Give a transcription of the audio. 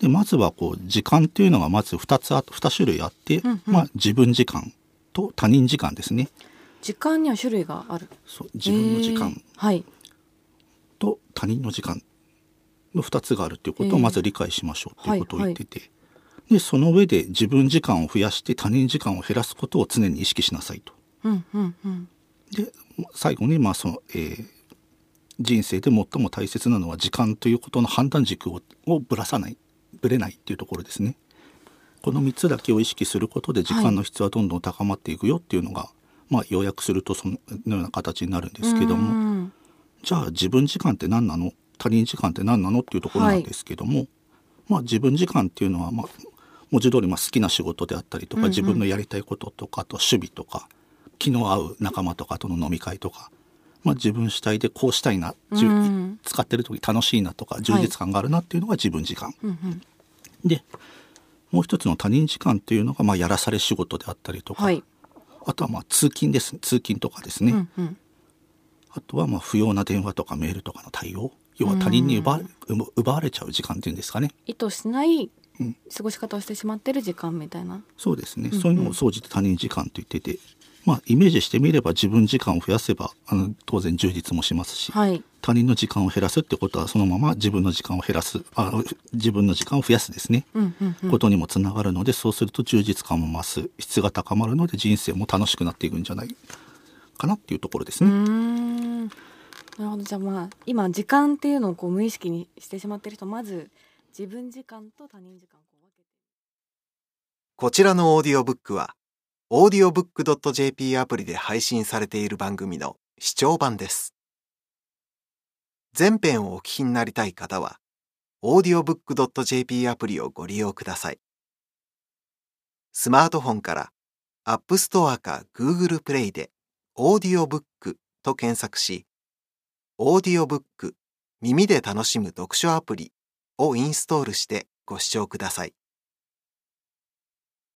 でまずはこう時間っていうのがまず2つあ2種類あって、うんうん。まあ、自分時間と他人時間ですね。時間には種類がある。そう自分の時間。えー。はい。と他人の時間。の2つがあるっていうことをまず理解しましょうっていうことを言ってて、でその上で自分時間を増やして他人時間を減らすことを常に意識しなさいと。うんうんうん。で最後にまあその、えー人生で最も大切なのは時間ということの判断軸ををぶらさないぶれないっていうところですね。この3つだけを意識することで時間の質はどんどん高まっていくよっていうのが、まあ要約するとそのような形になるんですけども、うん。じゃあ自分時間って何なの？他人時間って何なのっていうところなんですけども、まあ自分時間っていうのはまあ文字通りまあ好きな仕事であったりとか、うんうん。自分のやりたいこととかあと趣味とか気の合う仲間とかとの飲み会とか、まあ、自分主体でこうしたいな、うん使ってる時楽しいなとか充実感があるなっていうのが自分時間、うんうんでもう一つの他人時間っていうのがまあやらされ仕事であったりとか、はい。あとはまあ通勤です通勤とかですね、うんうん。あとはまあ不要な電話とかメールとかの対応。要は他人に奪われ奪奪われちゃう時間っていうんですかね。意図しないうん。過ごし方をしてしまってる時間みたいな。そうですね、うんそういうのを総じて他人時間と言っててまあイメージしてみれば自分時間を増やせばあの当然充実もしますし、はい。他人の時間を減らすってことはそのまま自分の時間を減らすあ自分の時間を増やすですね、うんうんうん。ことにもつながるのでそうすると充実感も増す。質が高まるので人生も楽しくなっていくんじゃないかなっていうところですね。ん。なるほど。じゃあまあ今時間っていうのをこう無意識にしてしまってる人まず自分時間と他人時間をこう分けて。こちらのオーディオブックは、audiobook.jp アプリで配信されている番組の視聴版です。全編をお聞きになりたい方は、audiobook.jp アプリをご利用ください。スマートフォンから App Store か Google Play で audiobook と検索し、audiobook 耳で楽しむ読書アプリをインストールしてご視聴ください。